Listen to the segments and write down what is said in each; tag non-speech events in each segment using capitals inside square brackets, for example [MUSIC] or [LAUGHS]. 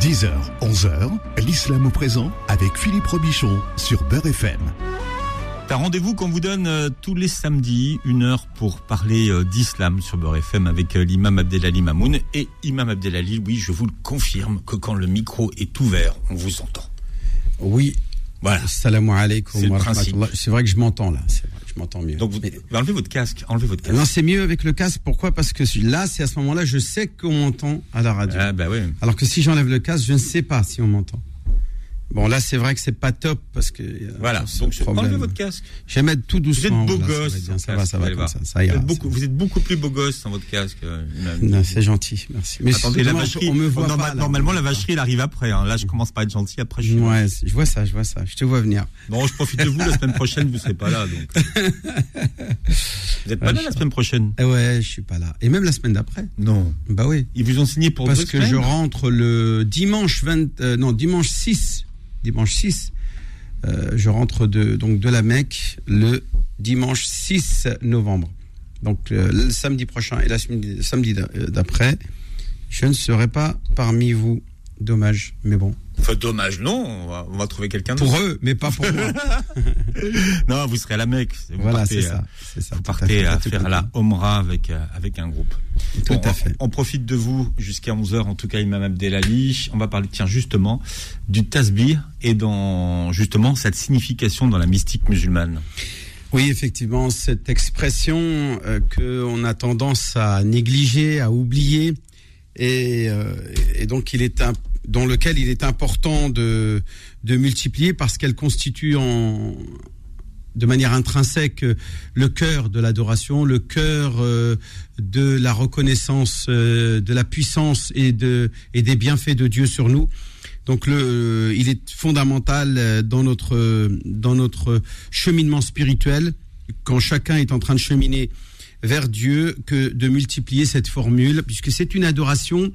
10h, 11h, l'islam au présent avec Philippe Robichon sur Beurre FM. Un rendez-vous qu'on vous donne euh, tous les samedis, une heure pour parler euh, d'islam sur Beurre FM avec euh, l'imam Abdelali Mamoun. Et imam Abdelali, oui, je vous le confirme que quand le micro est ouvert, on vous entend. Oui. Voilà. Salam alaikum C'est le wa principe. rahmatullah. C'est vrai que je m'entends là. C'est vrai, je m'entends mieux. Donc, vous, Mais- enlevez votre casque, enlevez votre casque. non, c'est mieux avec le casque. Pourquoi? Parce que là, c'est à ce moment-là, je sais qu'on m'entend à la radio. Ah, bah oui. Alors que si j'enlève le casque, je ne sais pas si on m'entend. Bon, là, c'est vrai que c'est pas top parce que. a Voilà. Donc, enlevez votre casque. Je vais mettre tout Vous êtes doucement. beau voilà, gosse. Ça va, bien, ça va, ça va comme ça. Vous, êtes beaucoup, ça vous êtes beaucoup plus beau gosse sans votre casque. euh, c'est gentil, merci. Mais Attendez, la vacherie. on me voit norma- pas. là. normalement, la vacherie, elle arrive après. hein. Là, je commence par être gentil. Après, je. Ouais, je vois ça, je vois ça. Je te vois venir. Non, je profite de vous. La semaine prochaine, vous serez pas là. Donc. [LAUGHS] Vous êtes pas là la semaine prochaine ouais, je suis pas là. Et même la semaine d'après. Non. Bah oui. Ils vous ont signé pour Parce que je rentre le dimanche 20, euh, non, dimanche 6, dimanche 6, euh, je rentre de, donc de la Mecque le dimanche 6 novembre. Donc euh, le samedi prochain et la samedi euh, d'après, je ne serai pas parmi vous. Dommage, mais bon. Enfin, dommage, non. On va, on va trouver quelqu'un Pour d'autre. eux, mais pas pour moi. [LAUGHS] Non, vous serez à la Mecque. Vous voilà, partez, c'est euh, ça. Vous à partez fait, à faire la. Omra avec, euh, avec un groupe. Tout Bon, à on- fait. On, profite de vous jusqu'à 11h, en tout cas, Imam Abdelali. On va parler, tiens, justement, du tasbih et dans, justement, cette signification dans la mystique musulmane. Oui, effectivement, cette expression euh, que on a tendance à négliger, à oublier, et, euh, et donc il est un, dans lequel il est important de, de multiplier parce qu'elle constitue en, de manière intrinsèque le cœur de l'adoration, le cœur euh, de la reconnaissance euh, de la puissance et, de, et des bienfaits de Dieu sur nous. Donc le, il est fondamental euh, dans notre dans notre cheminement spirituel, quand chacun est en train de cheminer vers Dieu, que de multiplier cette formule, puisque c'est une adoration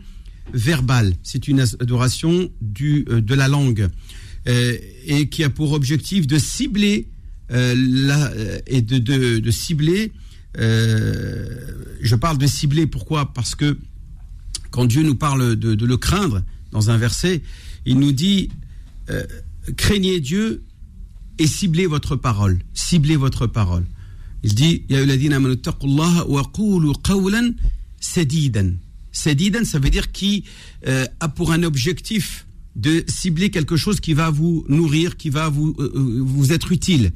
verbale, c'est une adoration du euh, de la langue euh, et qui a pour objectif de cibler euh, et de, de, cibler. je parle de cibler pourquoi? Parce que quand Dieu nous parle de, le craindre dans un verset, il nous dit craignez Dieu et ciblez votre parole. Ciblez votre parole. Il dit Sadidan, ça veut dire qui euh, a pour un objectif de cibler quelque chose qui va vous nourrir, qui va vous, euh, euh, vous être utile.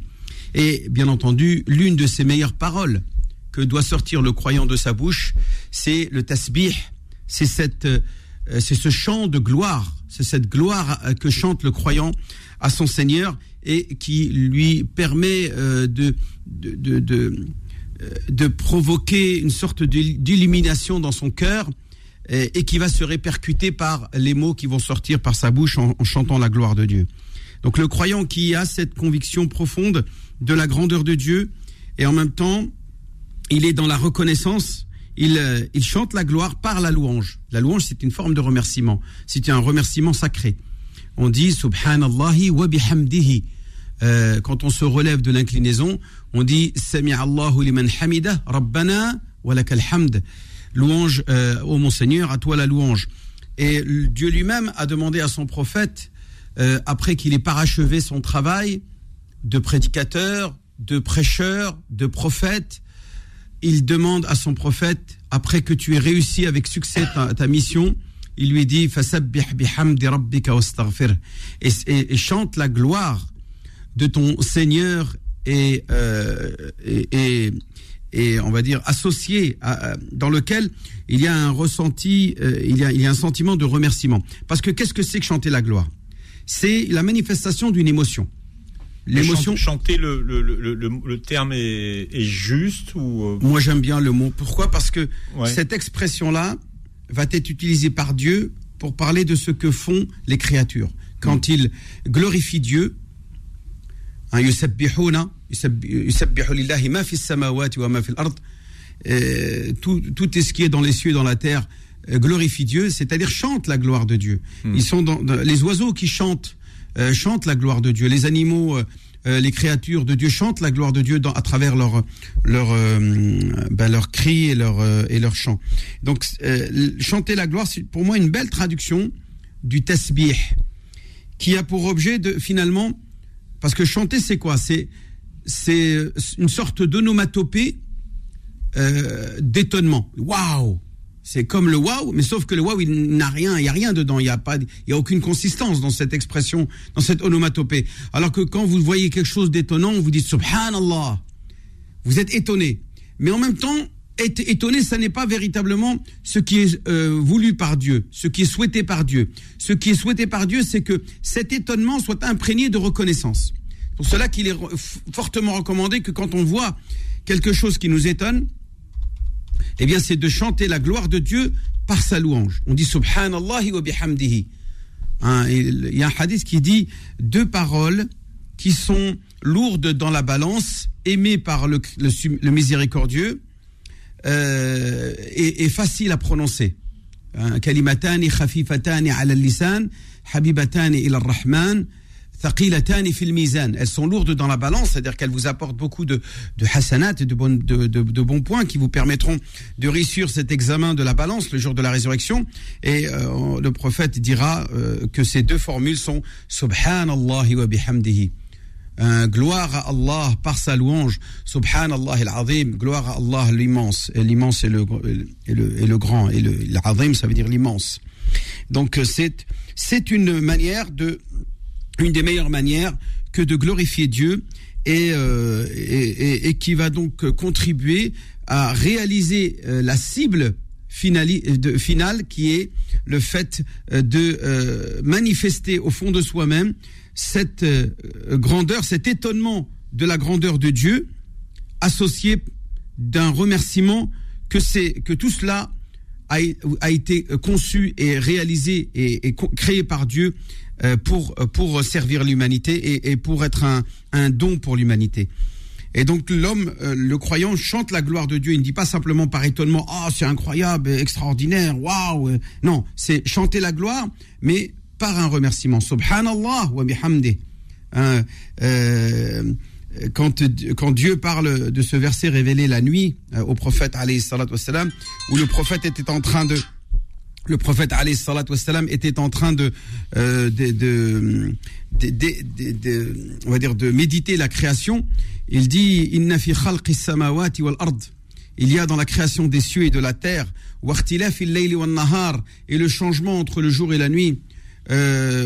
Et bien entendu, l'une de ses meilleures paroles que doit sortir le croyant de sa bouche, c'est le tasbih, c'est cette, euh, c'est ce chant de gloire, c'est cette gloire euh, que chante le croyant à son Seigneur et qui lui permet euh, de, de, de, de, euh, de provoquer une sorte d'il- d'illumination dans son cœur et qui va se répercuter par les mots qui vont sortir par sa bouche en, chantant la gloire de Dieu. Donc le croyant qui a cette conviction profonde de la grandeur de Dieu et en même temps il est dans la reconnaissance, il, euh, il chante la gloire par la louange. La louange, c'est une forme de remerciement. C'est un remerciement sacré. On dit Subhanallahi wa bihamdihi. Euh, quand on se relève de l'inclinaison, on dit Sami Allahu liman hamida, Rabbana wa lakal hamd. Louange, euh, ô mon Seigneur, à toi la louange. Et Dieu lui-même a demandé à son prophète, euh, après qu'il ait parachevé son travail de prédicateur, de prêcheur, de prophète, il demande à son prophète, après que tu aies réussi avec succès ta, ta mission, il lui dit et, et- et chante la gloire de ton Seigneur et, euh, et, et, on va dire associé à- dans lequel il y a un ressenti, euh, il, y a, il y a un sentiment de remerciement. Parce que qu'est-ce que c'est que chanter la gloire? C'est la manifestation d'une émotion. L'émotion. Chant- Chanter le, le, le, le, terme est, est juste ou. euh, Moi, j'aime bien le mot. Pourquoi? Parce que Ouais. cette expression-là va être utilisée par Dieu pour parler de ce que font les créatures. Quand ils glorifient Dieu, hein, yusabbihuna, yusabbi- yusabbihu lillahi ma fi samawati wa ma fi al-ard. Euh, tout, tout est ce qui est dans les cieux et dans la terre euh, glorifie Dieu, c'est-à-dire chante la gloire de Dieu. Ils sont dans, dans- les oiseaux qui chantent euh, chantent la gloire de Dieu. Les animaux, euh, les créatures de Dieu chantent la gloire de Dieu dans- à travers leur leur euh, ben, leurs cris et leur euh, et leurs chants. Donc euh, chanter la gloire, c'est pour moi une belle traduction du tasbih, qui a pour objet de finalement, parce que chanter c'est quoi? C'est c'est une sorte d'onomatopée euh, d'étonnement. Waouh C'est comme le waouh, mais sauf que le waouh, il n'a rien, il n'y a rien dedans, il n'y a, pas, il y a aucune consistance dans cette expression, dans cette onomatopée. Alors que quand vous voyez quelque chose d'étonnant, vous dites Subhanallah. Vous êtes étonné. Mais en même temps, être étonné, ça n'est pas véritablement ce qui est euh, voulu par Dieu, ce qui est souhaité par Dieu. Ce qui est souhaité par Dieu, c'est que cet étonnement soit imprégné de reconnaissance. Pour cela qu'il est fortement recommandé que quand on voit quelque chose qui nous étonne, eh bien, c'est de chanter la gloire de Dieu par sa louange. On dit Subhanallah wa bihamdihi. Hein, il y a un hadith qui dit deux paroles qui sont lourdes dans la balance, aimées par le, le, miséricordieux euh, et, et faciles à prononcer. Hein, kalimatani khafifatani ala lisan, habibatani ila rahman elles sont lourdes dans la balance, c'est-à-dire qu'elles vous apportent beaucoup de, de hasanat, de, de, de, bons points qui vous permettront de réussir cet examen de la balance le jour de la résurrection. Et euh, le prophète dira euh, que ces deux formules sont Subhanallah wa bihamdihi. Gloire à Allah par sa louange, Subhanallah al-Azim, gloire à Allah l'immense. Et l'immense est le, est le, est le grand, et l'Azim ça veut dire l'immense. Donc euh, c'est, c'est une manière de une des meilleures manières que de glorifier Dieu et, euh, et, qui va donc contribuer à réaliser euh, la cible finale, qui est le fait de manifester au fond de soi-même cette grandeur, cet étonnement de la grandeur de Dieu associé d'un remerciement que c'est que tout cela a, été conçu et réalisé et créé par Dieu euh, pour, euh, pour servir l'humanité et, et, pour être un, un don pour l'humanité. Et donc l'homme, euh, le croyant, chante la gloire de Dieu. Il ne dit pas simplement par étonnement, ah oh, c'est incroyable, extraordinaire, waouh. Non, c'est chanter la gloire, mais par un remerciement. Subhanallah wa bihamdi. Hein, euh, quand, quand Dieu parle de ce verset révélé la nuit au prophète wassalam, où le prophète était en train de le prophète wassalam, était en train de, euh, de, de, de, on va dire de méditer la création. Il dit Inna fi samawati wal ard. Il y a dans la création des cieux et de la terre, et le changement entre le jour et la nuit, euh,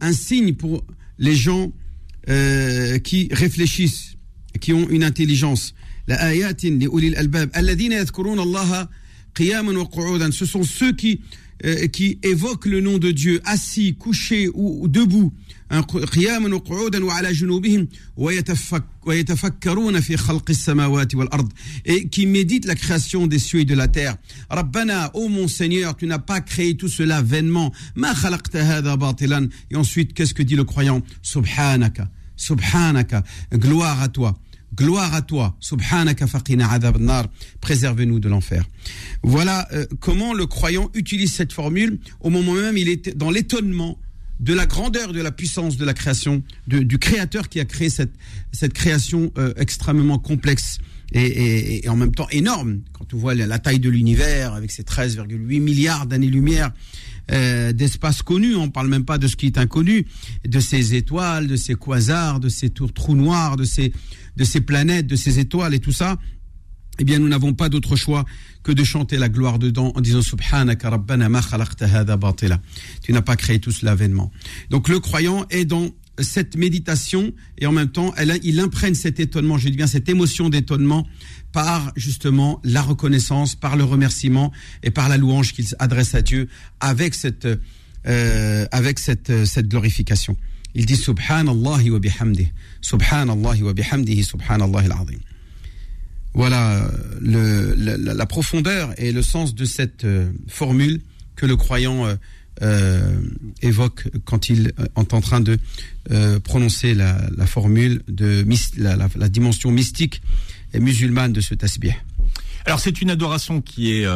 un signe pour les gens euh, qui réfléchissent, qui ont une intelligence. Ce sont ceux qui, euh, qui évoquent le nom de Dieu assis, couchés ou, debout. et qui méditent la création des cieux et de la terre. Rabbana, ô mon Seigneur, tu n'as pas créé tout cela vainement. Et ensuite, qu'est-ce que dit le croyant? Subhanaka, Subhanaka, gloire à toi. Gloire à toi, subhanaka faqina nar, préserve-nous de l'enfer. Voilà euh, comment le croyant utilise cette formule au moment même il est dans l'étonnement de la grandeur, de la puissance de la création, du créateur qui a créé cette, cette création euh, extrêmement complexe et, en même temps énorme. Quand on voit la, taille de l'univers avec ses 13,8 milliards d'années-lumière euh, d'espace connu, on parle même pas de ce qui est inconnu, de ces étoiles, de ces quasars, de ces trous noirs, de ces de ces planètes, de ces étoiles et tout ça, eh bien, nous n'avons pas d'autre choix que de chanter la gloire dedans en disant Subhanaka Rabbana ma batila. Tu n'as pas créé tout cela vainement. Donc, le croyant est dans cette méditation et en même temps, il imprègne cet étonnement, je dis bien cette émotion d'étonnement par justement la reconnaissance, par le remerciement et par la louange qu'il adresse à Dieu avec cette, euh, avec cette, cette glorification. Il dit Subhanallah wa bihamdih. Subhanallah wa bihamdihi. Subhanallah al-azim. Voilà le, la, profondeur et le sens de cette euh, formule que le croyant euh, euh, évoque quand il est en train de prononcer la, la, formule de la, la, dimension mystique et musulmane de ce tasbih. Alors c'est une adoration qui est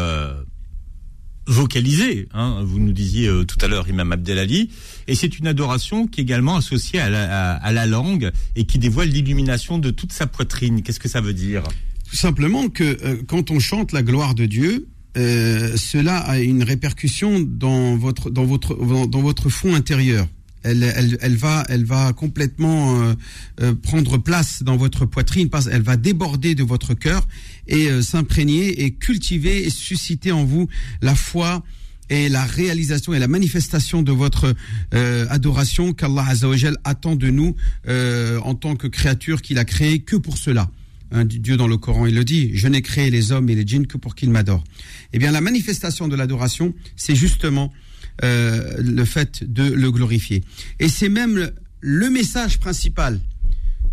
vocalisé. Hein, vous nous disiez euh, tout à l'heure Imam Abdelali, et c'est une adoration qui est également associée à la, à, la langue et qui dévoile l'illumination de toute sa poitrine. Qu'est-ce que ça veut dire? Tout simplement que euh, quand on chante la gloire de Dieu, euh, cela a une répercussion dans votre dans votre dans votre fond intérieur. Elle, elle, elle va elle va complètement euh, euh, prendre place dans votre poitrine elle va déborder de votre cœur et euh, s'imprégner et cultiver et susciter en vous la foi et la réalisation et la manifestation de votre euh, adoration qu'Allah Azzawajal attend de nous euh, en tant que créature qu'il a créée que pour cela. Hein, Dieu dans le Coran, il le dit, je n'ai créé les hommes et les djinns que pour qu'ils m'adorent. Eh bien, la manifestation de l'adoration, c'est justement euh, le fait de le glorifier. Et c'est même le, message principal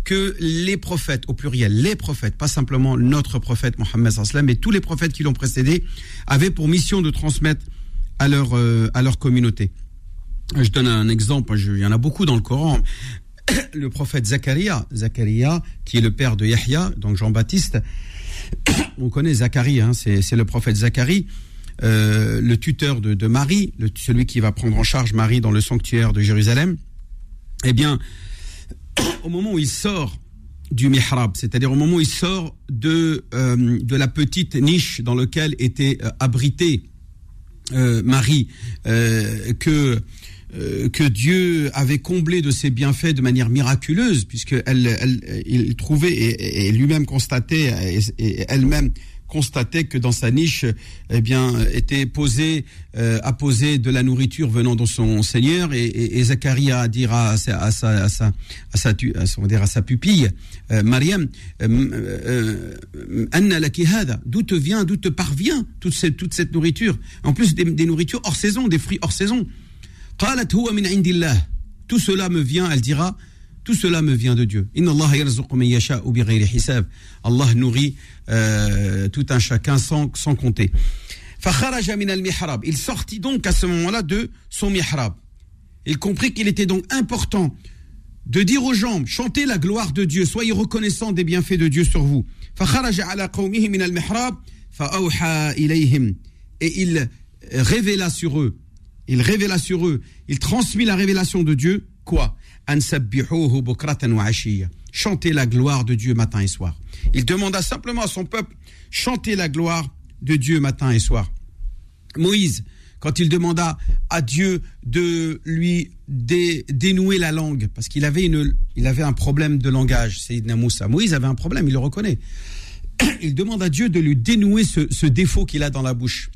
que les prophètes, au pluriel, les prophètes, pas simplement notre prophète Mohammed sallam, mais tous les prophètes qui l'ont précédé, avaient pour mission de transmettre à leur, euh, à leur communauté. Je donne un exemple, je, il y en a beaucoup dans le Coran. [COUGHS] Le prophète Zacharia, Zacharia, qui est le père de Yahya, donc Jean-Baptiste, [COUGHS] on connaît Zacharie, hein, c'est le prophète Zacharie, euh, le tuteur de, Marie, celui qui va prendre en charge Marie dans le sanctuaire de Jérusalem. Eh bien, [COUGHS] au moment où il sort du mihrab, c'est-à-dire au moment où il sort de, euh, de la petite niche dans laquelle était euh, abritée Marie, que que Dieu avait comblé de ses bienfaits de manière miraculeuse, puisque il trouvait et, lui-même constatait et elle-même constatait que dans sa niche, eh bien, était euh, posé, euh, apposé de la nourriture venant de son Seigneur. Et, et, Zacharia dira à sa, à sa, à sa, à dire à sa pupille, euh, Mariam, euh, euh, Anna euh, d'où te vient, d'où te parvient toute cette, toute cette nourriture? En plus des, des nourritures hors saison, des fruits hors saison. Tout cela me vient, elle dira, tout cela me vient de Dieu. Allah nourrit euh, tout un chacun sans, sans compter. Il sortit donc à ce moment-là de son mihrab. Il comprit qu'il était donc important de dire aux gens, chantez la gloire de Dieu, soyez reconnaissants des bienfaits de Dieu sur vous. Et il révéla sur eux, il révéla sur eux, il transmit la révélation de Dieu, quoi? Chanter la gloire de Dieu matin et soir. Il demanda simplement à son peuple, chanter la gloire de Dieu matin et soir. Moïse, quand il demanda à Dieu de lui dé, dénouer la langue, parce qu'il avait, une, il avait un problème de langage, Sayyidina Moussa. Moïse avait un problème, il le reconnaît. [CLEARS THROAT] Il demande à Dieu de lui dénouer ce, ce défaut qu'il a dans la bouche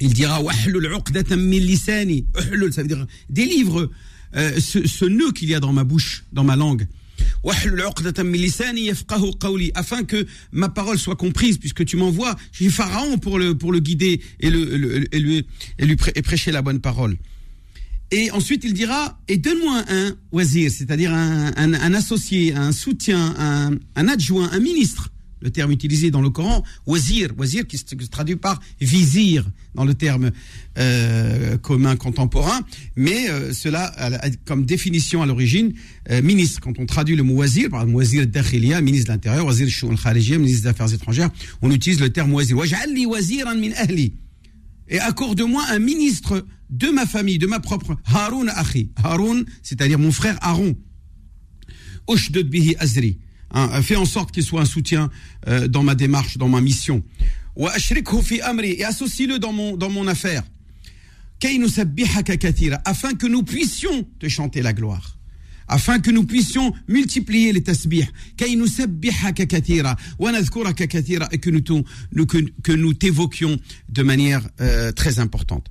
il dira ça veut dire délivre euh, ce, ce nœud qu'il y a dans ma bouche, dans ma langue. Afin que ma parole soit comprise, puisque tu m'envoies chez Pharaon pour le, pour le guider et, le, et lui, et lui prêcher la bonne parole. Et ensuite, il dira, et donne-moi un wazir, c'est-à-dire un, un, un, associé, un soutien, un, un adjoint, un ministre le terme utilisé dans le Coran, wazir, wazir qui se, traduit par vizir dans le terme euh, commun contemporain, mais euh, cela a, comme définition à l'origine euh, ministre. Quand on traduit le mot wazir, par exemple wazir dakhilia, ministre de l'Intérieur, wazir shun kharijia, ministre des Affaires étrangères, on utilise le terme wazir. Waj'alli waziran min. Et accorde-moi un ministre de ma famille, de ma propre Haroun akhi. Haroun, c'est-à-dire mon frère Aaron. Ushdud bihi azri hein, fait en sorte qu'il soit un soutien euh, dans ma démarche, dans ma mission. Et associe-le dans mon, dans mon affaire. Afin que nous puissions te chanter la gloire. Afin que nous puissions multiplier les tasbih. Et que nous, que nous t'évoquions de manière euh, très importante.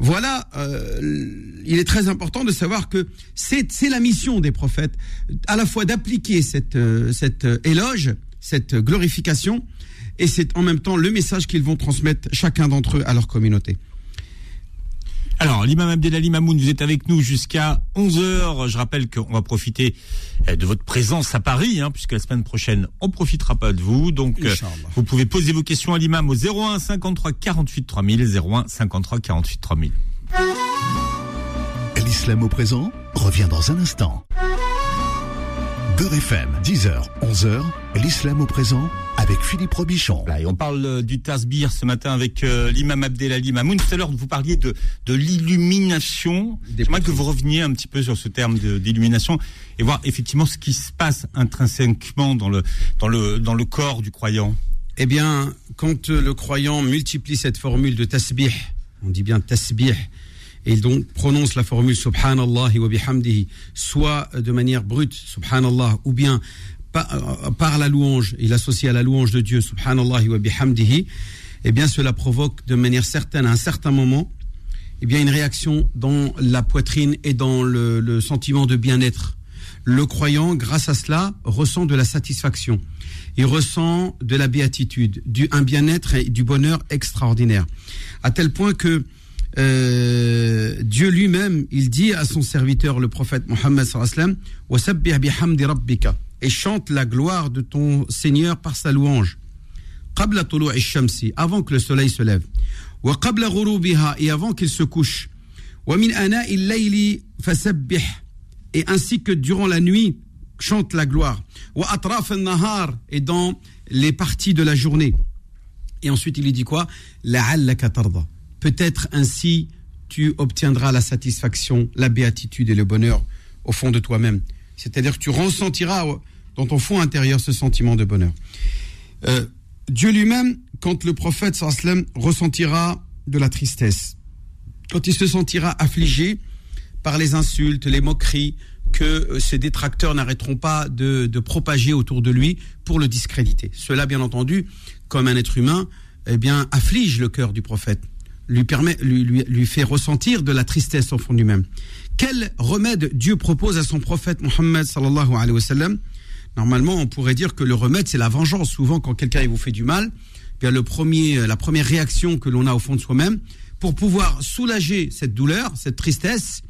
Voilà, euh, il est très important de savoir que c'est la mission des prophètes, à la fois d'appliquer cette, euh, cette éloge, cette glorification, et c'est en même temps le message qu'ils vont transmettre chacun d'entre eux à leur communauté. Alors, l'imam Abdelali Mamoun, vous êtes avec nous jusqu'à 11h. Je rappelle qu'on va profiter euh, de votre présence à Paris, hein, puisque la semaine prochaine, on profitera pas de vous. Donc, euh, vous pouvez poser vos questions à l'imam au 01 53 48 3000, 01 53 48 3000. L'islam au présent revient dans un instant. Beurre FM, 10h, 11h, l'islam au présent avec Philippe Robichon. Là, et on parle euh, du tasbir ce matin avec euh, l'imam Abdelali Mamoun. Tout à l'heure, vous parliez de, de l'illumination. J'aimerais que vous reveniez un petit peu sur ce terme d'illumination et voir effectivement ce qui se passe intrinsèquement dans le, dans le, dans le corps du croyant. Eh bien, quand le croyant multiplie cette formule de tasbih, on dit bien tasbih, et il donc prononce la formule subhanallah wa bihamdihi, soit de manière brute, subhanallah, ou bien par, la louange, il associe à la louange de Dieu, subhanallah wa bihamdihi, eh bien cela provoque de manière certaine à un certain moment, eh bien une réaction dans la poitrine et dans le, le sentiment de bien-être. Le croyant, grâce à cela, ressent de la satisfaction il ressent de la béatitude, du, un bien-être et du bonheur extraordinaire. À tel point que euh, Dieu lui-même, il dit à son serviteur, le prophète Mohammed et chante la gloire de ton Seigneur par sa louange. avant que le soleil se lève. et avant qu'il se couche. et ainsi que durant la nuit, chante la gloire. Et dans les parties de la journée. Et ensuite, il lui dit quoi? Peut-être ainsi tu obtiendras la satisfaction, la béatitude et le bonheur au fond de toi-même. C'est-à-dire que tu ressentiras dans ton fond intérieur ce sentiment de bonheur. Euh, Dieu lui-même, quand le prophète sallam ressentira de la tristesse, quand il se sentira affligé par les insultes, les moqueries, que ses détracteurs n'arrêteront pas de, propager autour de lui pour le discréditer. Cela, bien entendu, comme un être humain, eh bien, afflige le cœur du prophète, lui permet, lui, fait ressentir de la tristesse au fond du même. Quel remède Dieu propose à son prophète Mohammed sallallahu alayhi wa sallam? Normalement, on pourrait dire que le remède, c'est la vengeance. Souvent, quand quelqu'un vous fait du mal, eh bien le premier, la première réaction que l'on a au fond de soi-même, pour pouvoir soulager cette douleur, cette tristesse,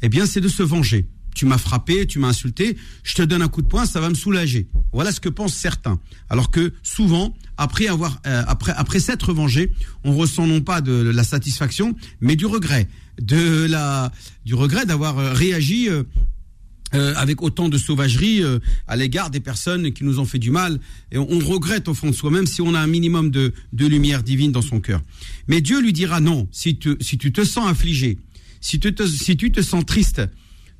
eh bien, c'est de se venger tu m'as frappé, tu m'as insulté, je te donne un coup de poing, ça va me soulager. Voilà ce que pensent certains. Alors que souvent, après avoir, euh, après, après s'être vengé, on ressent non pas de, la satisfaction, mais du regret, de la, du regret d'avoir euh, réagi. Euh, avec autant de sauvagerie à l'égard des personnes qui nous ont fait du mal. Et on, regrette au fond de soi, même si on a un minimum de, de lumière divine dans son cœur. Mais Dieu lui dira non, si tu, si tu te sens affligé, si tu te, si tu te sens triste,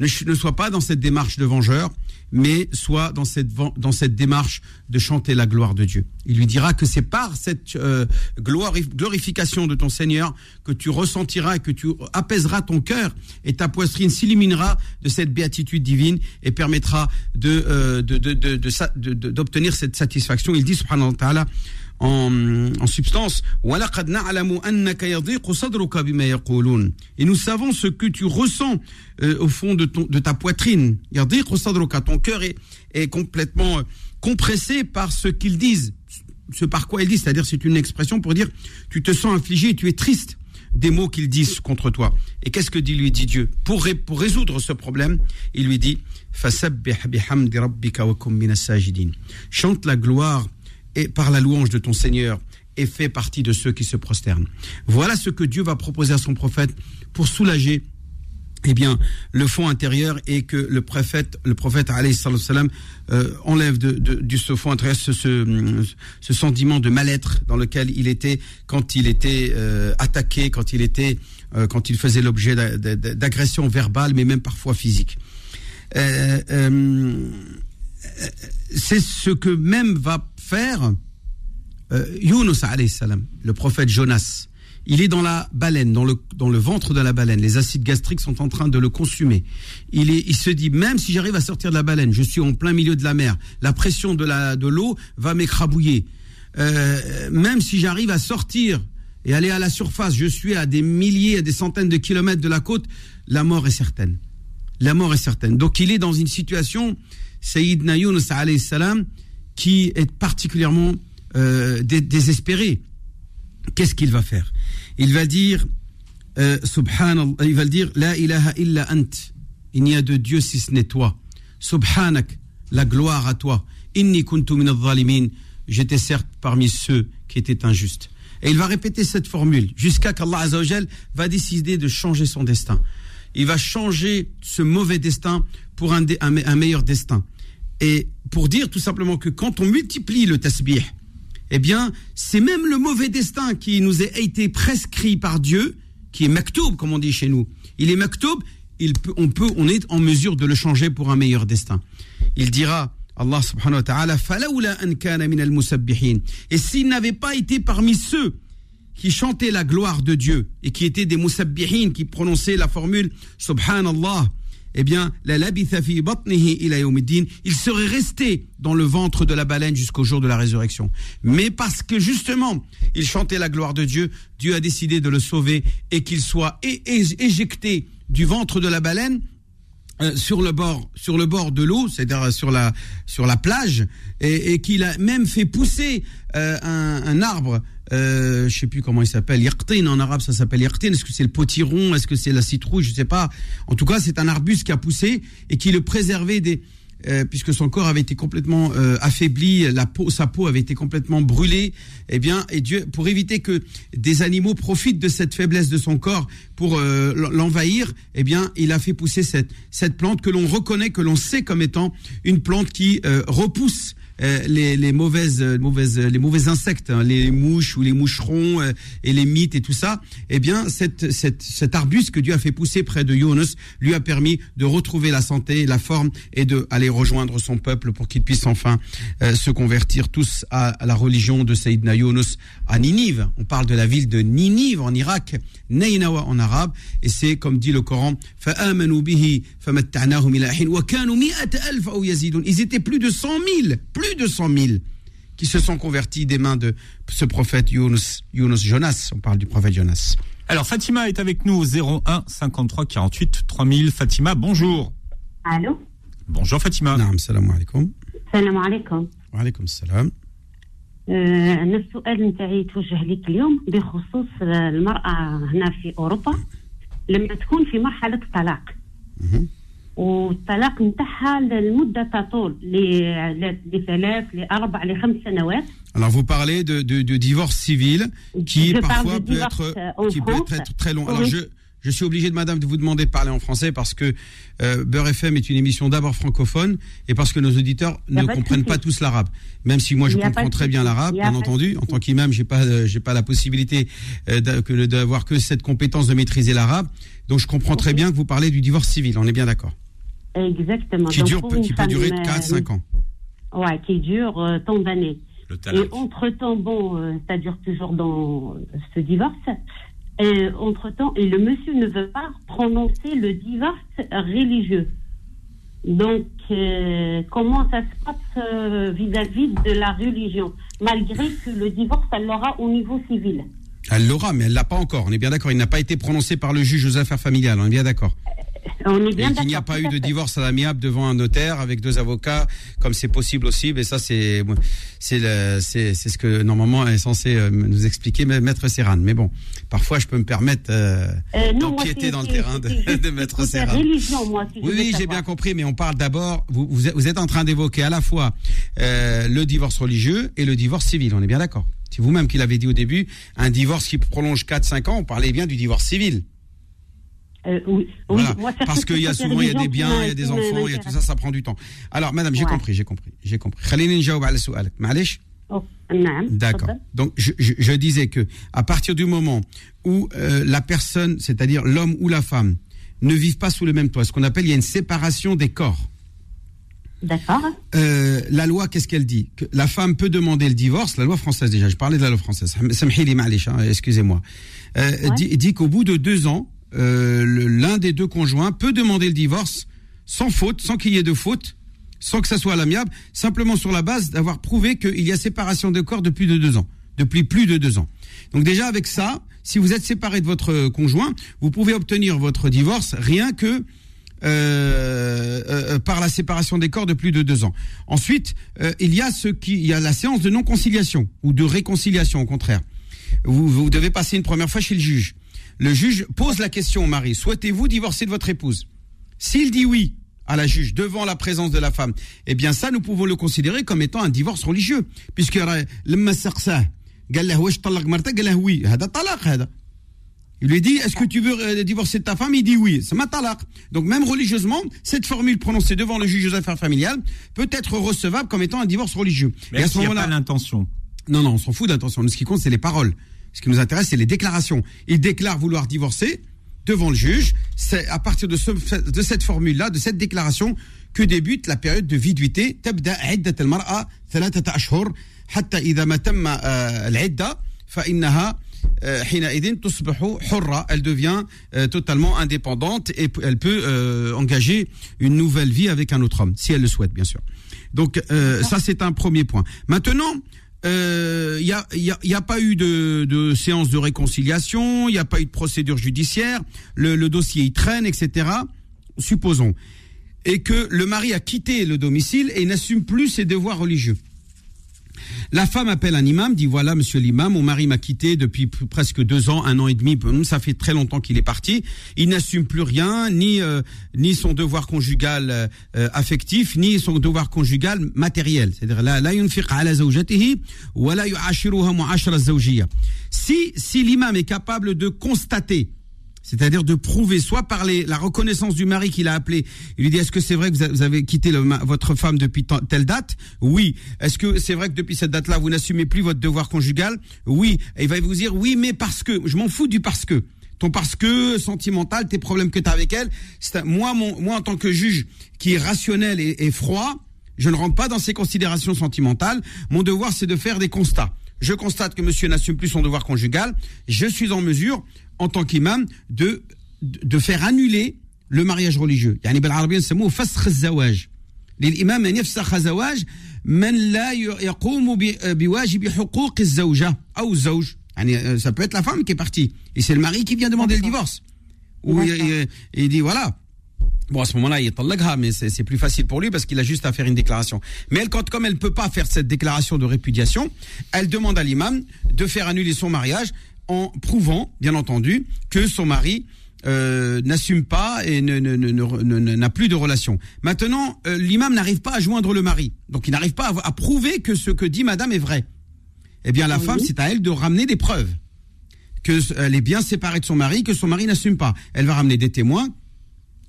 ne, sois pas dans cette démarche de vengeur, mais sois dans cette, dans cette démarche de chanter la gloire de Dieu. Il lui dira que c'est par cette euh, glorification de ton Seigneur que tu ressentiras et que tu apaiseras ton cœur et ta poitrine s'illuminera de cette béatitude divine et permettra de, euh, d'obtenir cette satisfaction. Il dit, ta'ala, en, substance et nous savons ce que tu ressens euh, au fond de, ton, de ta poitrine. ton cœur est, est complètement euh, compressé par ce qu'ils disent. Ce par quoi ils disent c'est-à-dire c'est une expression pour dire tu te sens affligé tu es triste des mots qu'ils disent contre toi. Et qu'est-ce que dit lui dit Dieu? Pour, pour résoudre ce problème, il lui dit Chante la gloire et par la louange de ton Seigneur et fais partie de ceux qui se prosternent. Voilà ce que Dieu va proposer à son prophète pour soulager eh bien, le fond intérieur et que le prophète, le prophète salam, euh, enlève de, de, du ce fond intérieur ce, ce, sentiment de mal-être dans lequel il était quand il était euh, attaqué, quand il était, euh, quand il faisait l'objet d'agressions verbales, mais même parfois physiques. Euh, c'est ce que même va euh, salam, le prophète Jonas. Il est dans la baleine, dans le, ventre de la baleine. Les acides gastriques sont en train de le consumer. Il, se dit, même si j'arrive à sortir de la baleine, je suis en plein milieu de la mer, la pression de l'eau va m'écrabouiller. Euh, même si j'arrive à sortir et aller à la surface, je suis à des milliers, à des centaines de kilomètres de la côte, la mort est certaine. La mort est certaine. Donc il est dans une situation, Sayyidina Yunus salam, qui est particulièrement euh, désespéré. Qu'est-ce qu'il va faire? Il va dire, euh, subhanallah, il va dire, la ilaha illa ant. Il n'y a de Dieu si ce n'est toi. Subhanak, la gloire à toi. Inni kuntu min J'étais certes parmi ceux qui étaient injustes. Et il va répéter cette formule jusqu'à qu'Allah Azzawajal va décider de changer son destin. Il va changer ce mauvais destin pour un meilleur destin. Et pour dire tout simplement que quand on multiplie le tasbih, eh bien, c'est même le mauvais destin qui nous a été prescrit par Dieu, qui est maktoub, comme on dit chez nous. Il est maktoub, on peut, on est en mesure de le changer pour un meilleur destin. Il dira Allah subhanahu wa ta'ala, Et s'il n'avait pas été parmi ceux qui chantaient la gloire de Dieu et qui étaient des musabbihin, qui prononçaient la formule Subhanallah, eh bien, il serait resté dans le ventre de la baleine jusqu'au jour de la résurrection. Mais parce que justement, il chantait la gloire de Dieu, Dieu a décidé de le sauver et qu'il soit éjecté du ventre de la baleine euh, sur le bord sur le bord de l'eau, c'est-à-dire sur la sur la plage, et, qu'il a même fait pousser euh, un, arbre. Euh, je sais plus comment il s'appelle, yaqtin en arabe ça s'appelle yaqtin. Est-ce que c'est le potiron, est-ce que c'est la citrouille, je sais pas. En tout cas, c'est un arbuste qui a poussé et qui le préservait des euh, puisque son corps avait été complètement euh, affaibli, la peau, sa peau avait été complètement brûlée, eh bien, et Dieu, pour éviter que des animaux profitent de cette faiblesse de son corps pour euh, l'envahir, eh bien, il a fait pousser cette, plante que l'on reconnaît, que l'on sait comme étant une plante qui repousse les, les, mauvaises, euh, mauvaises, les mauvais insectes, hein, les mouches ou les moucherons euh, et les mythes et tout ça, eh bien, cette, cette, cet arbuste que Dieu a fait pousser près de Yunus lui a permis de retrouver la santé, la forme et de aller rejoindre son peuple pour qu'il puisse enfin se convertir tous à, la religion de Sayyidina Yunus à Ninive. On parle de la ville de Ninive en Irak, Nainawa en arabe, et c'est comme dit le Coran, ils étaient plus de 100 000, plus de 100 000 qui se sont convertis des mains de ce prophète Yunus, Yunus Jonas. On parle du prophète Jonas. Alors Fatima est avec nous au 01 53 48 3000. Fatima, bonjour. Allô? Bonjour Fatima. Naam, salam alaikum. Salam alaikum. Wa alaikum salam. أنا السؤال نتاعي توجه لك اليوم بخصوص المرأة هنا في أوروبا لما تكون في مرحلة الطلاق. والطلاق نتاعها لمده تطول لثلاث لأربع لخمس سنوات. Alors vous parlez de, de, de divorce civil qui je parfois peut être, qui peut être très long. Alors je, je suis obligé de madame de vous demander de parler en français parce que euh, Beurre FM est une émission d'abord francophone et parce que nos auditeurs ne comprennent pas tous l'arabe. Même si moi je comprends très bien l'arabe, bien entendu, en tant qu'imam, j'ai pas euh, j'ai pas la possibilité euh, d'avoir que cette compétence de maîtriser l'arabe. Donc je comprends très bien que vous parlez du divorce civil, on est bien d'accord. Exactement. Qui, dure, qui peut durer 4-5 ans. Ouais, qui dure euh, tant d'années. Et entre-temps, bon, euh, ça dure toujours dans ce divorce. Et entre-temps, et le monsieur ne veut pas prononcer le divorce religieux. Donc, euh, comment ça se passe vis-à-vis de la religion Malgré que le divorce, elle l'aura au niveau civil? Elle l'aura, mais elle l'a pas encore. On est bien d'accord. Il n'a pas été prononcé par le juge aux affaires familiales. On est bien d'accord. On est bien et qu'il n'y a pas eu de divorce à l'amiable devant un notaire avec deux avocats, comme c'est possible aussi. Mais ça, c'est c'est c'est ce que normalement est censé euh, nous expliquer Maître Serran. Mais bon, parfois, je peux me permettre euh, euh d'empiéter dans le terrain de, [LAUGHS] de Maître Serran. Moi, oui, oui, j'ai bien compris. Mais on parle d'abord. Vous, vous êtes en train d'évoquer à la fois euh, le divorce religieux et le divorce civil. On est bien d'accord. C'est vous-même qui l'avez dit au début. Un divorce qui prolonge 4-5 ans. On parlait bien du divorce civil. Euh, oui, Parce qu'il y a souvent il y a des biens, il y a des enfants, il y a tout ça, ça prend du temps. Alors, madame, j'ai compris, j'ai compris, j'ai compris. Oh, D'accord. Donc, je, je, je, disais que à partir du moment où euh, la personne, c'est-à-dire l'homme ou la femme, ne vivent pas sous le même toit, ce qu'on appelle il y a une séparation des corps. D'accord. Euh, la loi, qu'est-ce qu'elle dit? Que La femme peut demander le divorce, la loi française déjà, je parlais de la loi française, hein, excusez-moi, euh, dit, dit qu'au bout de deux ans, euh, l'un des deux conjoints peut demander le divorce sans faute, sans qu'il y ait de faute, sans que ça soit à l'amiable, simplement sur la base d'avoir prouvé qu'il y a séparation de corps depuis de deux ans, depuis plus de deux ans. Donc déjà avec ça, si vous êtes séparé de votre conjoint, vous pouvez obtenir votre divorce rien que euh, euh, par la séparation des corps de plus de deux ans. Ensuite, il y a ce qui, il y a la séance de non conciliation ou de réconciliation au contraire. Vous, vous devez passer une première fois chez le juge le juge pose la question au mari, souhaitez-vous divorcer de votre épouse? S'il dit oui à la juge devant la présence de la femme, eh bien ça, nous pouvons le considérer comme étant un divorce religieux. Puisque il lui dit, est-ce que tu veux euh, divorcer de ta femme? Il dit oui. C'est Donc même religieusement, cette formule prononcée devant le juge aux affaires familiales peut être recevable comme étant un divorce religieux. Mais à ce moment-là, l'intention. Non, non, on s'en fout d'intention. Ce qui compte, c'est les paroles. Ce qui nous intéresse, c'est les déclarations. Il déclare vouloir divorcer devant le juge. C'est à partir de, ce, de cette formule-là, de cette déclaration, que débute la période de viduité. تبدأ عدة المرأة ثلاثة أشهر حتى إذا ما تم العدة فإنها حينئذ تصبح حرة elle devient totalement indépendante et elle peut engager une nouvelle vie avec un autre homme si elle le souhaite bien sûr donc ça c'est un premier point maintenant il euh, n'y a, y a, y pas eu de, séance de réconciliation, il n'y a pas eu de procédure judiciaire, le, dossier il traîne, etc. Supposons. Et que le mari a quitté le domicile et n'assume plus ses devoirs religieux. La femme appelle un imam, dit voilà, monsieur l'imam, mon mari m'a quitté depuis presque deux ans, un an et demi, ça fait très longtemps qu'il est parti. Il n'assume plus rien, ni euh, ni son devoir conjugal euh, affectif, ni son devoir conjugal matériel. C'est-à-dire la Si si l'imam est capable de constater c'est-à-dire de prouver soit par la reconnaissance du mari qu'il a appelé. Il lui dit est-ce que c'est vrai que vous avez quitté votre femme depuis telle date? Oui. Est-ce que c'est vrai que depuis cette date-là vous n'assumez plus votre devoir conjugal? Oui. Et il va vous dire oui, mais parce que. Je m'en fous du parce que. Ton parce que sentimental, tes problèmes que tu as avec elle. moi, moi en tant que juge qui est rationnel et, et froid, je ne rentre pas dans ces considérations sentimentales. Mon devoir c'est de faire des constats. Je constate que monsieur n'assume plus son devoir conjugal. Je suis en mesure en tant qu'imam de, de faire annuler le mariage religieux يعني بالعربية نسموه فسخ الزواج للإمام أن يفسخ زواج من لا يقوم بواجب حقوق الزوجة أو الزوج يعني ça peut être la femme qui est partie et c'est le mari qui vient demander le divorce ou il, il dit voilà Bon, à ce moment-là, il est mais c'est plus facile pour lui parce qu'il a juste à faire une déclaration. Mais elle, quand, comme elle ne peut pas faire cette déclaration de répudiation, elle demande à l'imam de faire annuler son mariage en prouvant, bien entendu, que son mari euh, n'assume pas et n'a plus de relation. Maintenant, euh, l'imam n'arrive pas à joindre le mari, donc il n'arrive pas à, prouver que ce que dit Madame est vrai. Eh bien, la femme, c'est à elle de ramener des preuves qu'elle est bien séparée de son mari, que son mari n'assume pas. Elle va ramener des témoins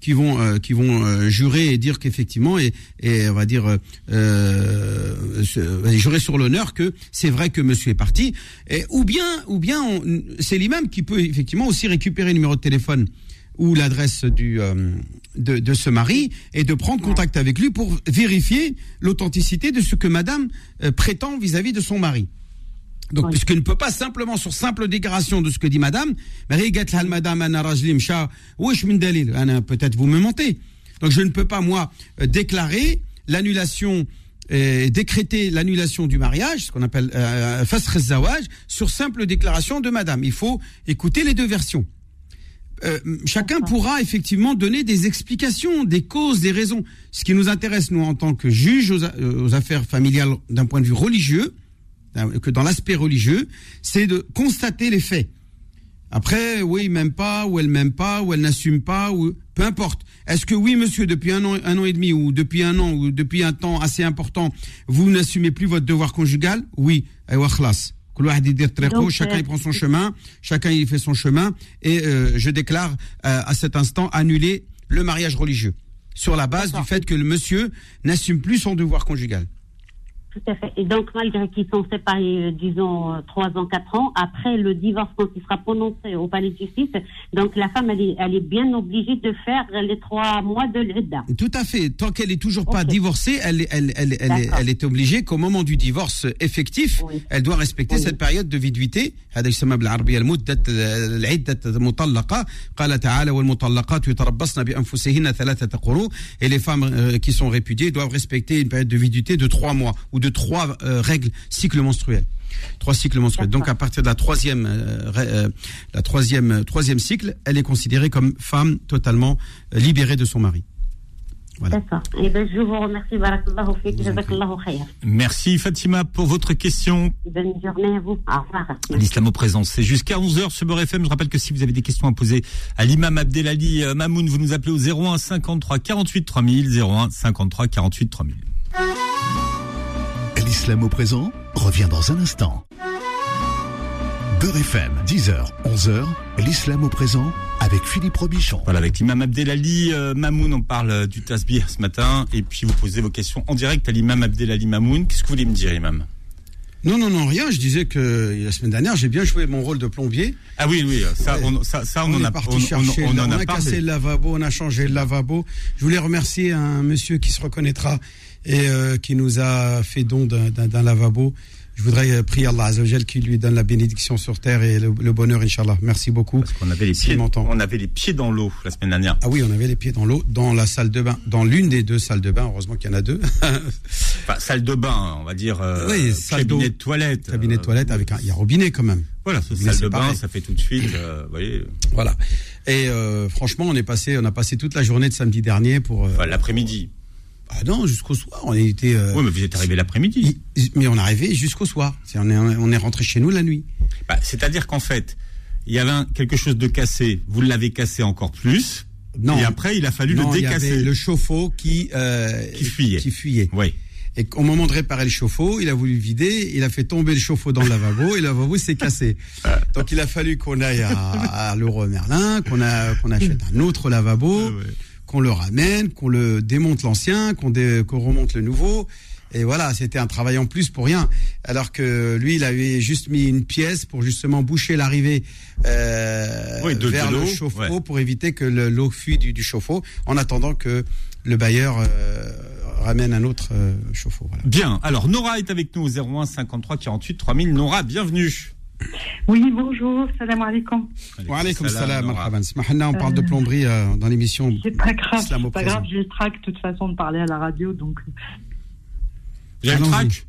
qui vont euh, qui vont euh, jurer et dire qu'effectivement et, et on va dire euh, euh jurer sur l'honneur que c'est vrai que monsieur est parti et, ou bien ou bien c'est l'imam qui peut effectivement aussi récupérer le numéro de téléphone ou l'adresse du de, de, ce mari et de prendre contact avec lui pour vérifier l'authenticité de ce que madame prétend vis-à-vis -vis de son mari. Donc, puisqu'il ne peut pas simplement, sur simple déclaration de ce que dit madame, peut-être vous me mentez. Donc, je ne peux pas, moi, euh, déclarer l'annulation, euh, décréter l'annulation du mariage, ce qu'on appelle euh, zawaj, sur simple déclaration de madame. Il faut écouter les deux versions. Euh, chacun pourra effectivement donner des explications, des causes, des raisons. Ce qui nous intéresse, nous, en tant que juges aux affaires familiales d'un point de vue religieux, que dans l'aspect religieux, c'est de constater les faits. Après, oui, il m'aime pas, ou elle m'aime pas, ou elle n'assume pas, ou peu importe. Est-ce que oui, monsieur, depuis un an, un an et demi, ou depuis un an, ou depuis un temps assez important, vous n'assumez plus votre devoir conjugal? Oui, chacun il prend son chemin, chacun il fait son chemin, et euh, je déclare euh, à cet instant annuler le mariage religieux sur la base du fait que le monsieur n'assume plus son devoir conjugal. Tout à fait. Et donc, malgré qu'ils sont séparés, euh, disons, euh, trois ans, quatre ans, après le divorce, quand il sera prononcé au palais de justice, donc la femme, elle est, elle est bien obligée de faire les trois mois de l'EDA. Tout à fait. Tant qu'elle n'est toujours pas divorcée, elle, elle, elle, elle, est, elle est obligée qu'au moment du divorce effectif, elle doit respecter cette période de viduité. Et les femmes euh, qui sont répudiées doivent respecter une période de viduité de trois mois ou de trois euh, règles cycles menstruels. Trois cycles menstruels. Donc à partir de la troisième, euh, euh, la troisième, troisième cycle, elle est considérée comme femme totalement libérée de son mari. D'accord. Eh ben, je vous remercie. Merci Fatima pour votre question. Bonne journée à vous. Au revoir. L'islam au présent, c'est jusqu'à 11h sur Beurre FM. Je rappelle que si vous avez des questions à poser à l'imam Abdelali Mamoun, vous nous appelez au 01 53 48 3000, 01 53 48 3000. L'islam au présent revient dans un instant. Beurre FM, 10h, 11h, l'islam au présent avec Philippe Robichon. Voilà, avec l'imam Abdelali euh, Mamoun, on parle euh, du tasbih ce matin et puis vous posez vos questions en direct à l'imam Abdelali Mamoun. Qu'est-ce que vous voulez me dire, imam? Non, non, non, rien. Je disais que la semaine dernière, j'ai bien joué mon rôle de plombier. Ah oui, oui, ça, on, ça, ça, on, en a parti chercher. On, on, a, cassé le lavabo, on a changé le lavabo. Je voulais remercier un monsieur qui se reconnaîtra et euh, qui nous a fait don d'un lavabo. Je voudrais euh, prier Allah Azzawajal qui lui donne la bénédiction sur terre et le, bonheur, Inch'Allah. Merci beaucoup. Parce qu'on avait les pieds, on avait les pieds dans l'eau la semaine dernière. Ah oui, on avait les pieds dans l'eau, dans la salle de bain, dans l'une des deux salles de bain. Heureusement qu'il y en a deux. [LAUGHS] enfin, salle de bain, on va dire. Euh, oui, cabinet de toilette. Cabinet de toilette avec un, il y a robinet quand même. Voilà, salle de bain, ça fait tout de suite, euh, voyez. Voilà. Et euh, franchement, on est passé, on a passé toute la journée de samedi dernier pour. Enfin, l'après-midi. Ah non, jusqu'au soir. On était. Euh, oui, mais vous êtes arrivé l'après-midi. Mais on est arrivé jusqu'au soir. on est, on est rentré chez nous la nuit. Bah, c'est-à-dire qu'en fait, il y avait quelque chose de cassé. Vous l'avez cassé encore plus. Non. Et après, il a fallu le décasser. Il y avait le chauffe-eau qui euh, qui fuyait. Qui fuyait. Oui. Et au moment de réparer le chauffe-eau, il a voulu vider, il a fait tomber le chauffe-eau dans le lavabo et le lavabo s'est cassé. [LAUGHS] Donc il a fallu qu'on aille à, à l'Euro Merlin, qu'on a qu'on achète un autre lavabo qu'on le ramène, qu'on le démonte l'ancien, qu'on remonte le nouveau. Et voilà, c'était un travail en plus pour rien. Alors que lui, il avait juste mis une pièce pour justement boucher l'arrivée euh, vers le chauffe-eau pour éviter que l'eau fuit du, chauffe-eau, en attendant que le bailleur euh, ramène un autre euh, chauffe-eau. Bien. Alors Nora est avec nous au 01 53 48 3000. Nora, bienvenue. Oui, bonjour, salam alaikum. Wa alaikum salam, on parle de euh, plomberie euh, dans l'émission. C'est pas grave, c'est pas grave, j'ai le trac de toute façon de parler à la radio, donc. Avez le trac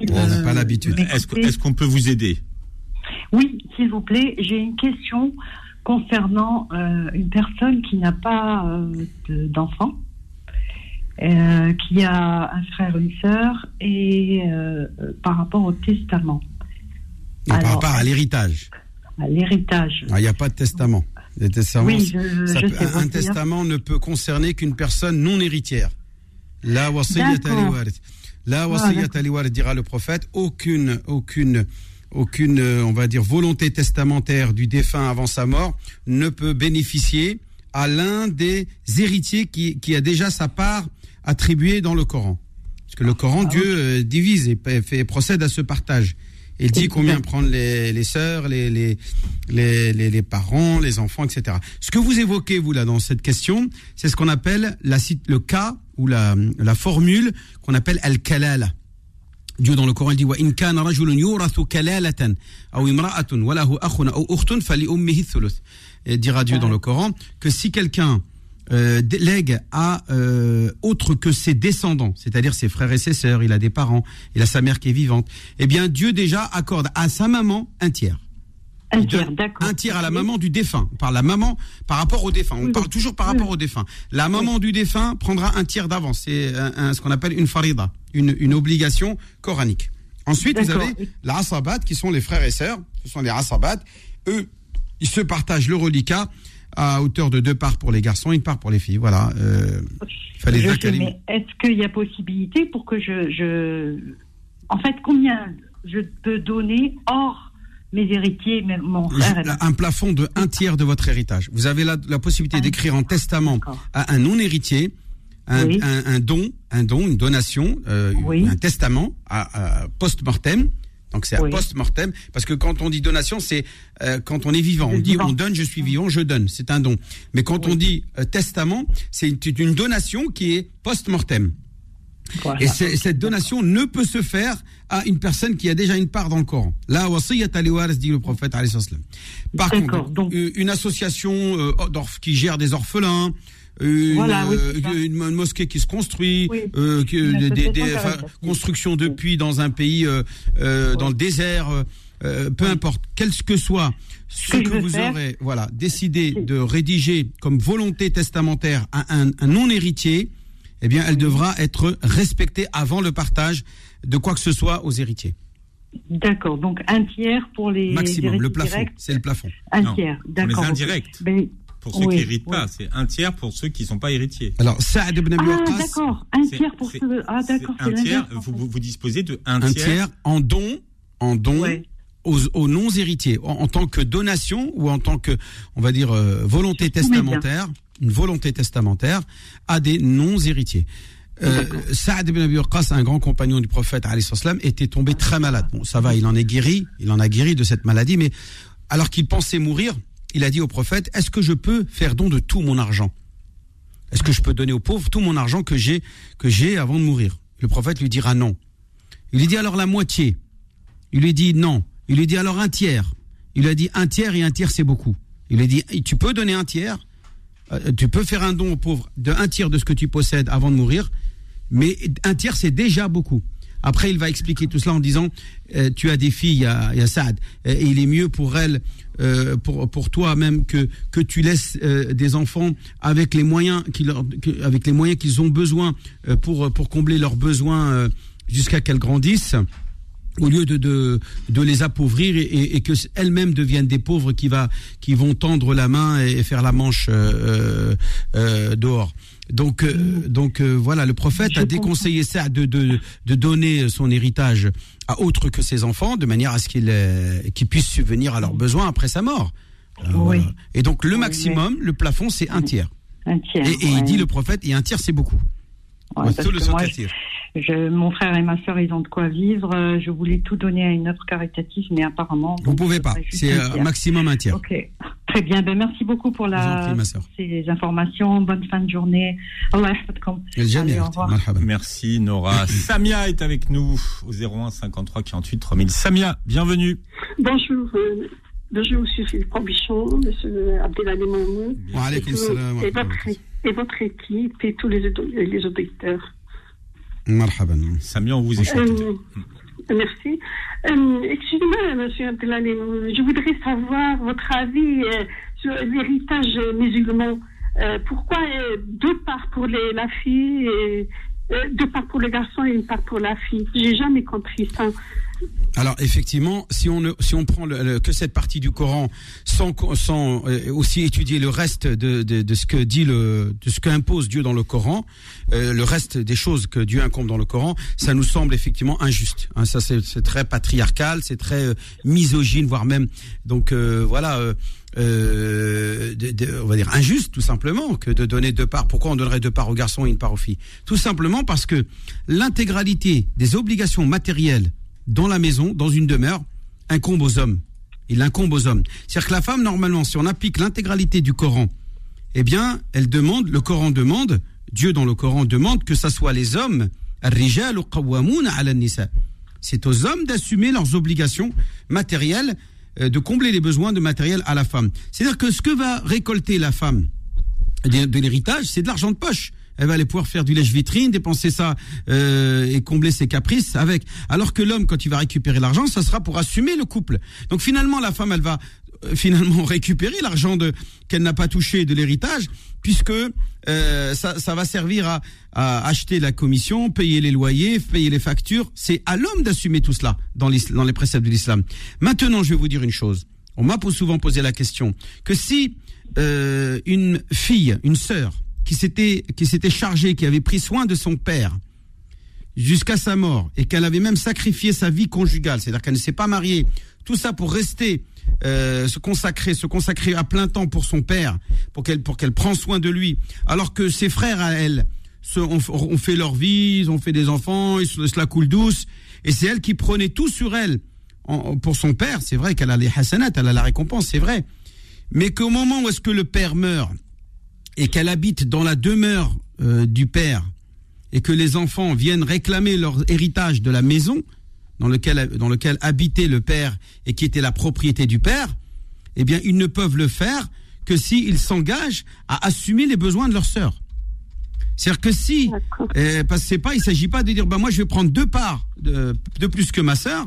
On n'a pas l'habitude. Est-ce qu'on peut vous aider? Oui, s'il vous plaît, j'ai une question concernant euh, une personne qui n'a pas d'enfant. qui a un frère, une sœur, et par rapport au testament par rapport à l'héritage. À l'héritage. Ah, il n'y a pas de testament. Les testaments, oui, je, un testament ne peut concerner qu'une personne non héritière. La wasiyat La wasiyat dira le prophète, aucune, aucune, aucune, on va dire, volonté testamentaire du défunt avant sa mort ne peut bénéficier à l'un des héritiers qui, qui a déjà sa part attribuée dans le Coran. Parce que le Coran, ah, Dieu euh, divise et fait, procède à ce partage. Il dit combien prendre les, les sœurs, les, les, les, les, parents, les enfants, etc. Ce que vous évoquez, vous, là, dans cette question, c'est ce qu'on appelle la, le cas ou la, la formule qu'on appelle al-kalala. Dieu dans le Coran il dit yurathu kalalatan aw imra'atun wa lahu akhun aw ukhtun fali ummihi thuluth. Et dira Dieu dans le Coran que si quelqu'un euh, lègue à euh, autre que ses descendants, c'est-à-dire ses frères et ses sœurs, il a des parents, il a sa mère qui est vivante, eh bien Dieu déjà accorde à sa maman un tiers. Un tiers, d'accord. Un tiers à la maman du défunt. Par la maman, par rapport au défunt. On parle toujours par rapport au défunt. La maman du défunt prendra un tiers d'avance. C'est ce qu'on appelle une farida, une, une obligation coranique. Ensuite, vous avez la asabat, qui sont les frères et sœurs. Ce sont les asabat. Eux, ils se partagent le reliquat à hauteur de deux parts pour les garçons, une part pour les filles. Voilà. Euh, fallait mais est-ce qu'il y a possibilité pour que je, je, En fait, combien je peux donner hors mes héritiers, mon frère Un plafond de un tiers de votre héritage. Vous avez la, la possibilité d'écrire en testament à un non-héritier un, un, don, un don, une donation, euh, un testament à, à post-mortem donc c'est un post-mortem, parce que quand on dit donation, c'est euh, quand on est vivant. On dit on donne, je suis vivant, je donne. C'est un don. Mais quand on dit euh, testament, c'est une, donation qui est post-mortem. Et cette donation ne peut se faire à une personne qui a déjà une part dans le Coran. Là, dit le prophète. Par contre, une association euh, qui gère des orphelins, une, euh, une, mosquée qui se construit, euh, des, des, construction de puits dans un pays, euh, dans le désert, euh, peu importe, quel que soit ce que, vous aurez, voilà, décidé de rédiger comme volonté testamentaire à un, un non-héritier, eh bien, elle devra être respectée avant le partage de quoi que ce soit aux héritiers. D'accord, donc un tiers pour les maximum, le plafond, c'est le plafond. Un tiers, d'accord. Les indirects. Ben, pour ceux qui n'héritent pas. C'est un tiers pour ceux qui ne sont pas héritiers. Alors, Saad ibn Ah, d'accord. Un tiers pour ceux. Ah, d'accord. Un tiers, vous, vous, disposez de un, un tiers. en don, en don. Aux, non-héritiers, en, tant que donation ou en tant que, on va dire, euh, volonté testamentaire, une volonté testamentaire à des non-héritiers. euh, Saad ibn Abi Waqqas, un grand compagnon du prophète, était tombé très malade. Bon, ça va, il en est guéri, il en a guéri de cette maladie, mais alors qu'il pensait mourir, il a dit au prophète, est-ce que je peux faire don de tout mon argent? Est-ce que je peux donner aux pauvres tout mon argent que j'ai avant de mourir? Le prophète lui dira non. Il lui dit alors la moitié. Il lui dit non. Il lui dit alors un tiers. Il lui a dit un tiers et un tiers c'est beaucoup. Il lui dit tu peux donner un tiers, euh, tu peux faire un don aux pauvres de un tiers de ce que tu possèdes avant de mourir, mais un tiers c'est déjà beaucoup. Après, il va expliquer tout cela en disant euh, tu as des filles, il y a, Saad, et il est mieux pour elles, euh, pour, pour toi même que, que tu laisses des enfants avec les moyens qu'ils avec les moyens qu'ils ont besoin pour, pour combler leurs besoins jusqu'à qu'elles grandissent au lieu de, de, de les appauvrir et, et, que elles-mêmes deviennent des pauvres qui, va, qui vont tendre la main et, faire la manche euh, euh, dehors. Donc, euh, donc voilà, le prophète a déconseillé ça de, de, de donner son héritage à autre que ses enfants, de manière à ce qu'ils qu'ils puissent subvenir à leurs besoins après sa mort. Et donc le maximum, le plafond, c'est un tiers. Un tiers. Et, il dit le prophète, et un tiers, c'est beaucoup. Ouais, je, mon frère et ma soeur, ils ont de quoi vivre. Euh, je voulais tout donner à une œuvre caritative, mais apparemment. Vous pouvez pas. C'est un maximum un tiers. Ok. Très bien. Ben, merci beaucoup pour la, ces informations. Bonne fin de journée. Allah Allez, au revoir. Merci, Nora. [LAUGHS] Samia est avec nous au 01 53 48 3000. Samia, bienvenue. Bonjour. Euh, bonjour, monsieur Philippe Robichon, monsieur Abdelali Mamoun. Et, votre, et votre équipe et tous les, les auditeurs. Marhaban. Samia, on vous écoute. Euh, merci. Euh, Excusez-moi, monsieur Abdelali, je voudrais savoir votre avis euh, sur l'héritage musulman. Euh, pourquoi deux parts pour les, la fille et deux parts pour le garçon et une part pour la fille? J'ai jamais compris ça. Alors effectivement, si on si on prend le, que cette partie du Coran sans, sans euh, aussi étudier le reste de, de, de, ce que dit le de ce qu'impose Dieu dans le Coran, euh, le reste des choses que Dieu incombe dans le Coran, ça nous semble effectivement injuste. Hein, ça c'est très patriarcal, c'est très euh, misogyne, voire même donc voilà. Euh, on va dire injuste tout simplement que de donner deux parts. Pourquoi on donnerait deux parts aux garçons et une part aux filles? Tout simplement parce que l'intégralité des obligations matérielles dans la maison, dans une demeure, incombe aux hommes. Il incombe aux hommes. C'est-à-dire que la femme, normalement, si on applique l'intégralité du Coran, eh bien, elle demande, le Coran demande, Dieu dans le Coran demande que ce soit les hommes, c'est aux hommes d'assumer leurs obligations matérielles, euh, de combler les besoins de matériel à la femme. C'est-à-dire que ce que va récolter la femme de l'héritage, c'est de l'argent de poche elle va aller pouvoir faire du lèche-vitrine, dépenser ça euh, et combler ses caprices avec. Alors que l'homme, quand il va récupérer l'argent, ça sera pour assumer le couple. Donc finalement, la femme, elle va euh, finalement [LAUGHS] récupérer l'argent de qu'elle n'a pas touché de l'héritage, puisque euh, ça, ça, va servir à, à, acheter la commission, payer les loyers, payer les factures. C'est à l'homme d'assumer tout cela dans, dans les préceptes de l'islam. Maintenant, je vais vous dire une chose. On m'a souvent posé la question que si euh, une fille, une sœur, qui s'était qui s'était chargée, qui avait pris soin de son père jusqu'à sa mort et qu'elle avait même sacrifié sa vie conjugale, c'est-à-dire qu'elle ne s'est pas mariée, tout ça pour rester euh, se consacrer, se consacrer à plein temps pour son père, pour qu'elle pour qu'elle prend soin de lui, alors que ses frères à elle se, ont, fait leur vie, ils ont fait des enfants, ils se la coule douce, et c'est elle qui prenait tout sur elle pour son père. C'est vrai qu'elle a les hasanat, elle a la récompense, c'est vrai, mais qu'au moment où est-ce que le père meurt et qu'elle habite dans la demeure euh, du père et que les enfants viennent réclamer leur héritage de la maison dans lequel, dans lequel habitait le père et qui était la propriété du père, eh bien, ils ne peuvent le faire que s'ils s'engagent à assumer les besoins de leur sœur. C'est-à-dire que si, euh, parce que c'est pas, il s'agit pas de dire, bah moi je vais prendre deux parts de, de plus que ma sœur,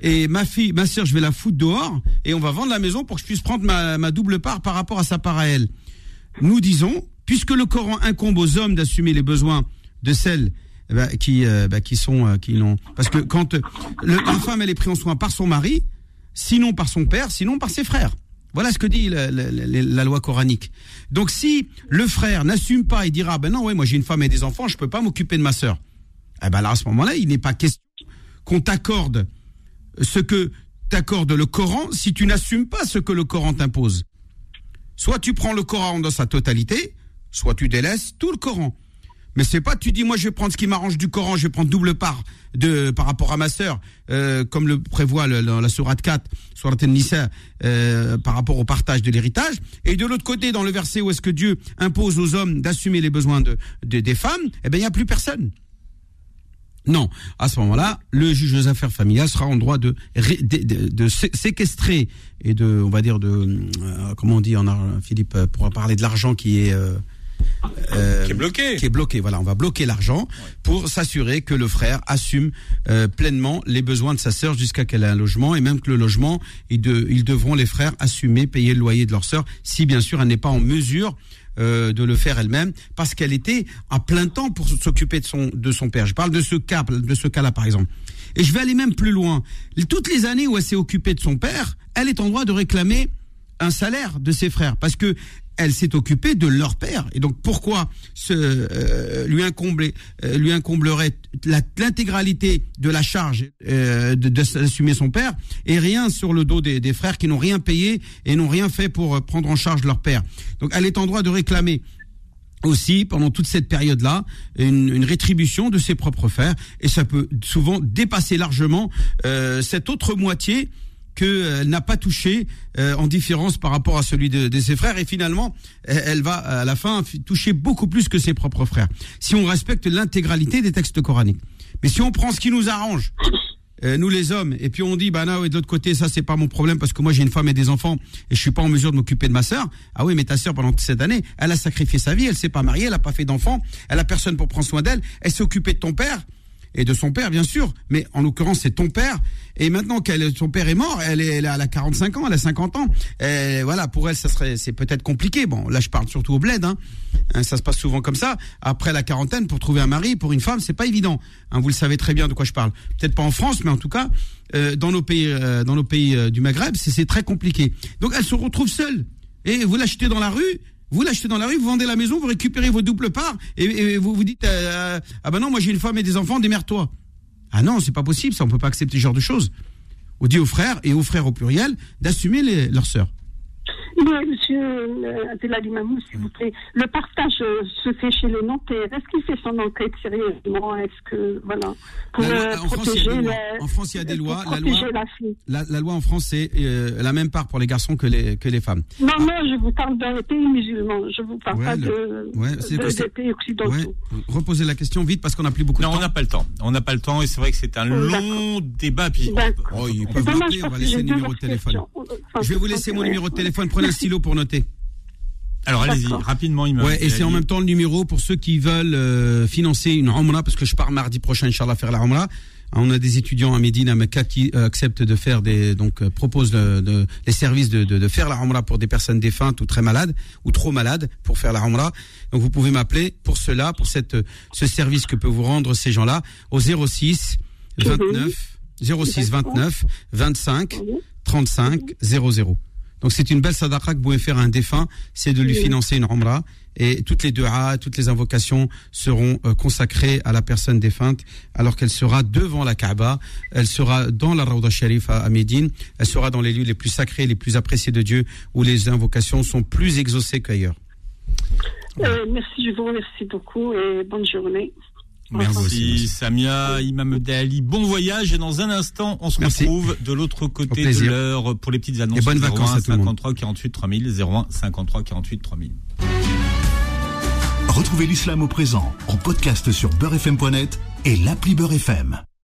et ma fille, ma sœur, je vais la foutre dehors, et on va vendre la maison pour que je puisse prendre ma, ma double part par rapport à sa part à elle nous disons, puisque le Coran incombe aux hommes d'assumer les besoins de celles eh ben, qui, euh, ben, qui sont, euh, qui l'ont, parce que quand euh, femme elle est prise en soin par son mari, sinon par son père, sinon par ses frères. Voilà ce que dit la, loi coranique. Donc si le frère n'assume pas et dira ben non ouais moi j'ai une femme et des enfants je peux pas m'occuper de ma sœur. Eh ben là à ce moment-là il n'est pas question qu'on t'accorde ce que t'accorde le Coran si tu n'assumes pas ce que le Coran t'impose. Soit tu prends le Coran dans sa totalité, soit tu délaisses tout le Coran. Mais c'est pas tu dis moi je vais prendre ce qui m'arrange du Coran, je vais prendre double part de par rapport à ma sœur, euh, comme le prévoit la sourate 4, sourate Nisa, euh, par rapport au partage de l'héritage. Et de l'autre côté, dans le verset où est-ce que Dieu impose aux hommes d'assumer les besoins de, des femmes, eh ben il y a plus personne. Non, à ce moment-là, le juge aux affaires familiales sera en droit de, de, séquestrer et de, on va dire de, euh, comment on dit en Philippe, pour parler de l'argent qui est euh, qui est bloqué. Qui est bloqué. Voilà, on va bloquer l'argent pour s'assurer que le frère assume euh, pleinement les besoins de sa sœur jusqu'à qu'elle ait un logement et même que le logement, ils, ils devront les frères assumer payer le loyer de leur sœur si bien sûr elle n'est pas en mesure euh, de le faire elle-même parce qu'elle était à plein temps pour s'occuper de son de son père. Je parle de ce cas de ce cas-là par exemple. Et je vais aller même plus loin. Toutes les années où elle s'est occupée de son père, elle est en droit de réclamer un salaire de ses frères parce que elle s'est occupée de leur père. Et donc pourquoi ce, euh, lui, euh, lui incomblerait l'intégralité de la charge euh, d'assumer son père et rien sur le dos des, des frères qui n'ont rien payé et n'ont rien fait pour prendre en charge leur père. Donc elle est en droit de réclamer aussi pendant toute cette période-là une, une, rétribution de ses propres frères et ça peut souvent dépasser largement cette autre moitié qu'elle euh, n'a pas touché euh, en différence par rapport à celui de, ses frères. Et finalement elle va à la fin toucher beaucoup plus que ses propres frères. Si on respecte l'intégralité des textes coraniques. Mais si on prend ce qui nous arrange euh, nous les hommes et puis on dit bah non et de l'autre côté ça c'est pas mon problème parce que moi j'ai une femme et des enfants et je suis pas en mesure de m'occuper de ma sœur. Ah oui mais ta sœur pendant cette année elle a sacrifié sa vie elle s'est pas mariée elle a pas fait d'enfants elle a personne pour prendre soin d'elle elle s'est occupée de ton père et de son père, bien sûr. Mais en l'occurrence, c'est ton père. Et maintenant qu'elle, son père est mort, elle est, elle a 45 ans, elle a 50 ans. Et voilà, pour elle, ça serait, c'est peut-être compliqué. Bon, là, je parle surtout au bled. Hein. hein. ça se passe souvent comme ça. Après la quarantaine, pour trouver un mari, pour une femme, c'est pas évident. Hein, vous le savez très bien de quoi je parle. Peut-être pas en France, mais en tout cas, euh, dans nos pays, euh, dans nos pays euh, du Maghreb, c'est très compliqué. Donc, elle se retrouve seule. Et vous l'achetez dans la rue, vous l'achetez dans la rue, vous vendez la maison, vous récupérez vos doubles parts et, vous vous dites euh, ah ben non moi j'ai une femme et des enfants, démerde-toi. Ah non c'est pas possible, ça on peut pas accepter ce genre de choses. On dit aux frères et aux frères au pluriel d'assumer leurs sœurs. Oui, monsieur euh, Abdelali Mamou, s'il vous plaît. Le partage euh, se fait chez le notaire. Est-ce qu'il fait son enquête sérieusement? Est-ce que, voilà, pour la en, France, en, France, il y a des lois. La loi, la, la, loi en France, c'est euh, la même part pour les garçons que les, que les femmes. Non, ah. non, je vous parle les pays musulmans. Je vous parle pas de, ouais, des pays occidentaux. Reposez la question vite parce qu'on n'a plus beaucoup de temps. Non, on n'a pas le temps. On n'a pas le temps et c'est vrai que c'est un long débat. Puis, oh, ils peuvent on va laisser le numéro de téléphone. Je vais vous laisser mon numéro de téléphone. Prenez un stylo pour noter. Alors allez-y, rapidement. Il ouais, et c'est en même temps le numéro pour ceux qui veulent euh, financer une Umrah, parce que je pars mardi prochain, Inch'Allah, faire la Umrah. On a des étudiants à Médine, à Mecca, qui euh, acceptent de faire des, donc euh, proposent de, les services de, de, de, faire la Umrah pour des personnes défuntes ou très malades ou trop malades pour faire la Umrah. Donc vous pouvez m'appeler pour cela, pour cette ce service que peut vous rendre ces gens-là au 06 29 06 29 25 35 00. Donc c'est une belle sadaqa que vous pouvez faire à un défunt, c'est de lui financer une umrah et toutes les du'a, toutes les invocations seront euh, consacrées à la personne défunte alors qu'elle sera devant la Kaaba, elle sera dans la Rawda Sharif à, Médine, elle sera dans les lieux les plus sacrés, les plus appréciés de Dieu où les invocations sont plus exaucées qu'ailleurs. Euh, merci, je vous remercie beaucoup et bonne journée. Merci Samia, Imam Ali. Bon voyage et dans un instant, on se retrouve de l'autre côté de l'heure pour les petites annonces. Et bonnes vacances 01 53 48 3000 01 53 48 3000. Retrouvez l'islam au présent en podcast sur beurrefm.net et l'appli Beurrefm.